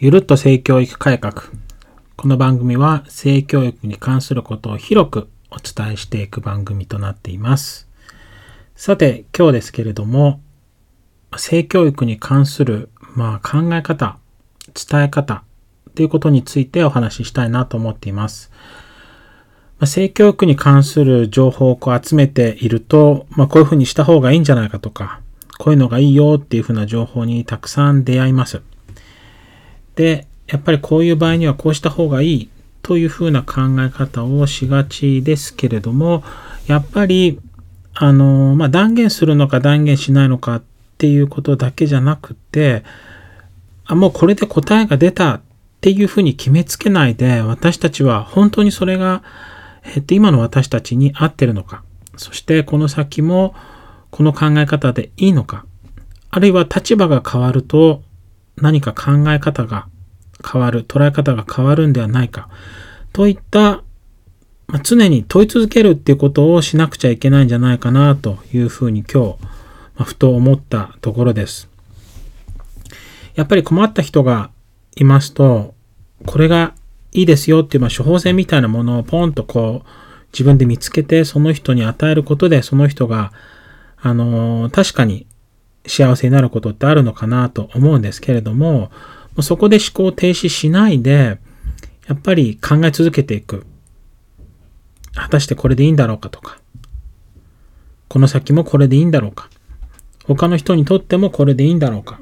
ゆるっと性教育改革。この番組は性教育に関することを広くお伝えしていく番組となっています。さて、今日ですけれども、性教育に関する、まあ、考え方、伝え方ということについてお話ししたいなと思っています。まあ、性教育に関する情報をこう集めていると、まあ、こういうふうにした方がいいんじゃないかとか、こういうのがいいよっていうふうな情報にたくさん出会います。で、やっぱりこういう場合にはこうした方がいいというふうな考え方をしがちですけれども、やっぱり、あの、まあ、断言するのか断言しないのかっていうことだけじゃなくて、あ、もうこれで答えが出たっていうふうに決めつけないで、私たちは本当にそれがえっと、今の私たちに合ってるのか、そしてこの先もこの考え方でいいのか、あるいは立場が変わると何か考え方が変わる、捉え方が変わるんではないか、といった、まあ、常に問い続けるっていうことをしなくちゃいけないんじゃないかなというふうに今日、まあ、ふと思ったところです。やっぱり困った人がいますと、これがいいですよっていう、まあ、処方箋みたいなものをポンとこう、自分で見つけて、その人に与えることで、その人が、あのー、確かに幸せになることってあるのかなと思うんですけれども、そこで思考停止しないで、やっぱり考え続けていく。果たしてこれでいいんだろうかとか、この先もこれでいいんだろうか、他の人にとってもこれでいいんだろうか、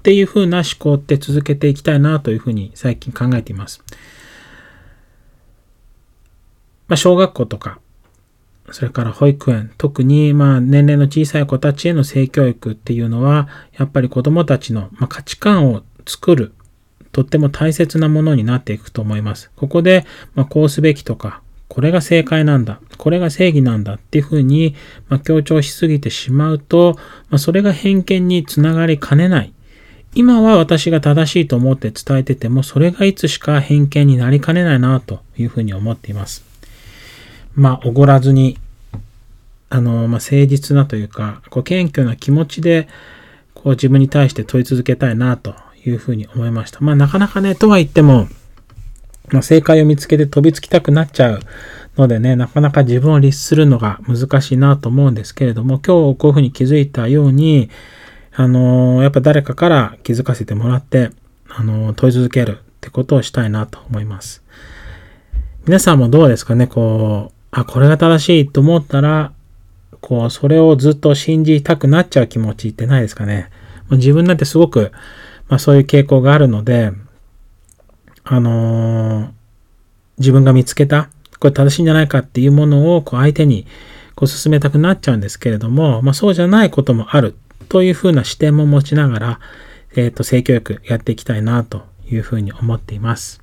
っていうふうな思考って続けていきたいなというふうに最近考えています。まあ、小学校とか、それから保育園、特にまあ年齢の小さい子たちへの性教育っていうのは、やっぱり子供たちのま価値観を作る、とっても大切なものになっていくと思います。ここで、まこうすべきとか、これが正解なんだ、これが正義なんだっていうふうに、ま強調しすぎてしまうと、まそれが偏見につながりかねない。今は私が正しいと思って伝えてても、それがいつしか偏見になりかねないなというふうに思っています。まあ、おごらずに、あの、まあ、誠実なというか、こう、謙虚な気持ちで、こう、自分に対して問い続けたいな、というふうに思いました。まあ、なかなかね、とは言っても、まあ、正解を見つけて飛びつきたくなっちゃうのでね、なかなか自分を律するのが難しいなと思うんですけれども、今日こういうふうに気づいたように、あのやっぱ誰かから気づかせてもらって、あの問い続けるってことをしたいなと思います。皆さんもどうですかね、こう、あ、これが正しいと思ったら、こう、それをずっと信じたくなっちゃう気持ちってないですかね。ま自分なんてすごく、まあそういう傾向があるので、あのー、自分が見つけた、これ正しいんじゃないかっていうものをこう相手にこう進めたくなっちゃうんですけれども、まあそうじゃないこともあるというふうな視点も持ちながら、えっ、ー、と、性教育やっていきたいなというふうに思っています。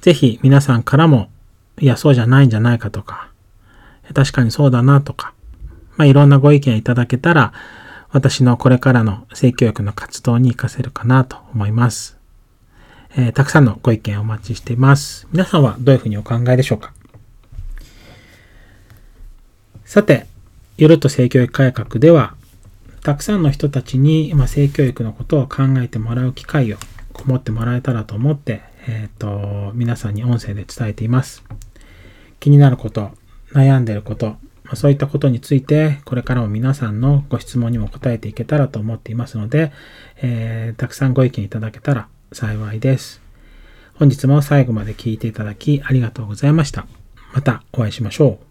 ぜひ皆さんからもいや、そうじゃないんじゃないかとか、確かにそうだなとか、まあ、いろんなご意見いただけたら、私のこれからの性教育の活動に活かせるかなと思います。えー、たくさんのご意見お待ちしています。皆さんはどういうふうにお考えでしょうか？さて、ゆると性教育改革では、たくさんの人たちに、ま、性教育のことを考えてもらう機会を持ってもらえたらと思って、えっ、ー、と、皆さんに音声で伝えています。気になること、悩んでること、そういったことについて、これからも皆さんのご質問にも答えていけたらと思っていますので、えー、たくさんご意見いただけたら幸いです。本日も最後まで聞いていただきありがとうございました。またお会いしましょう。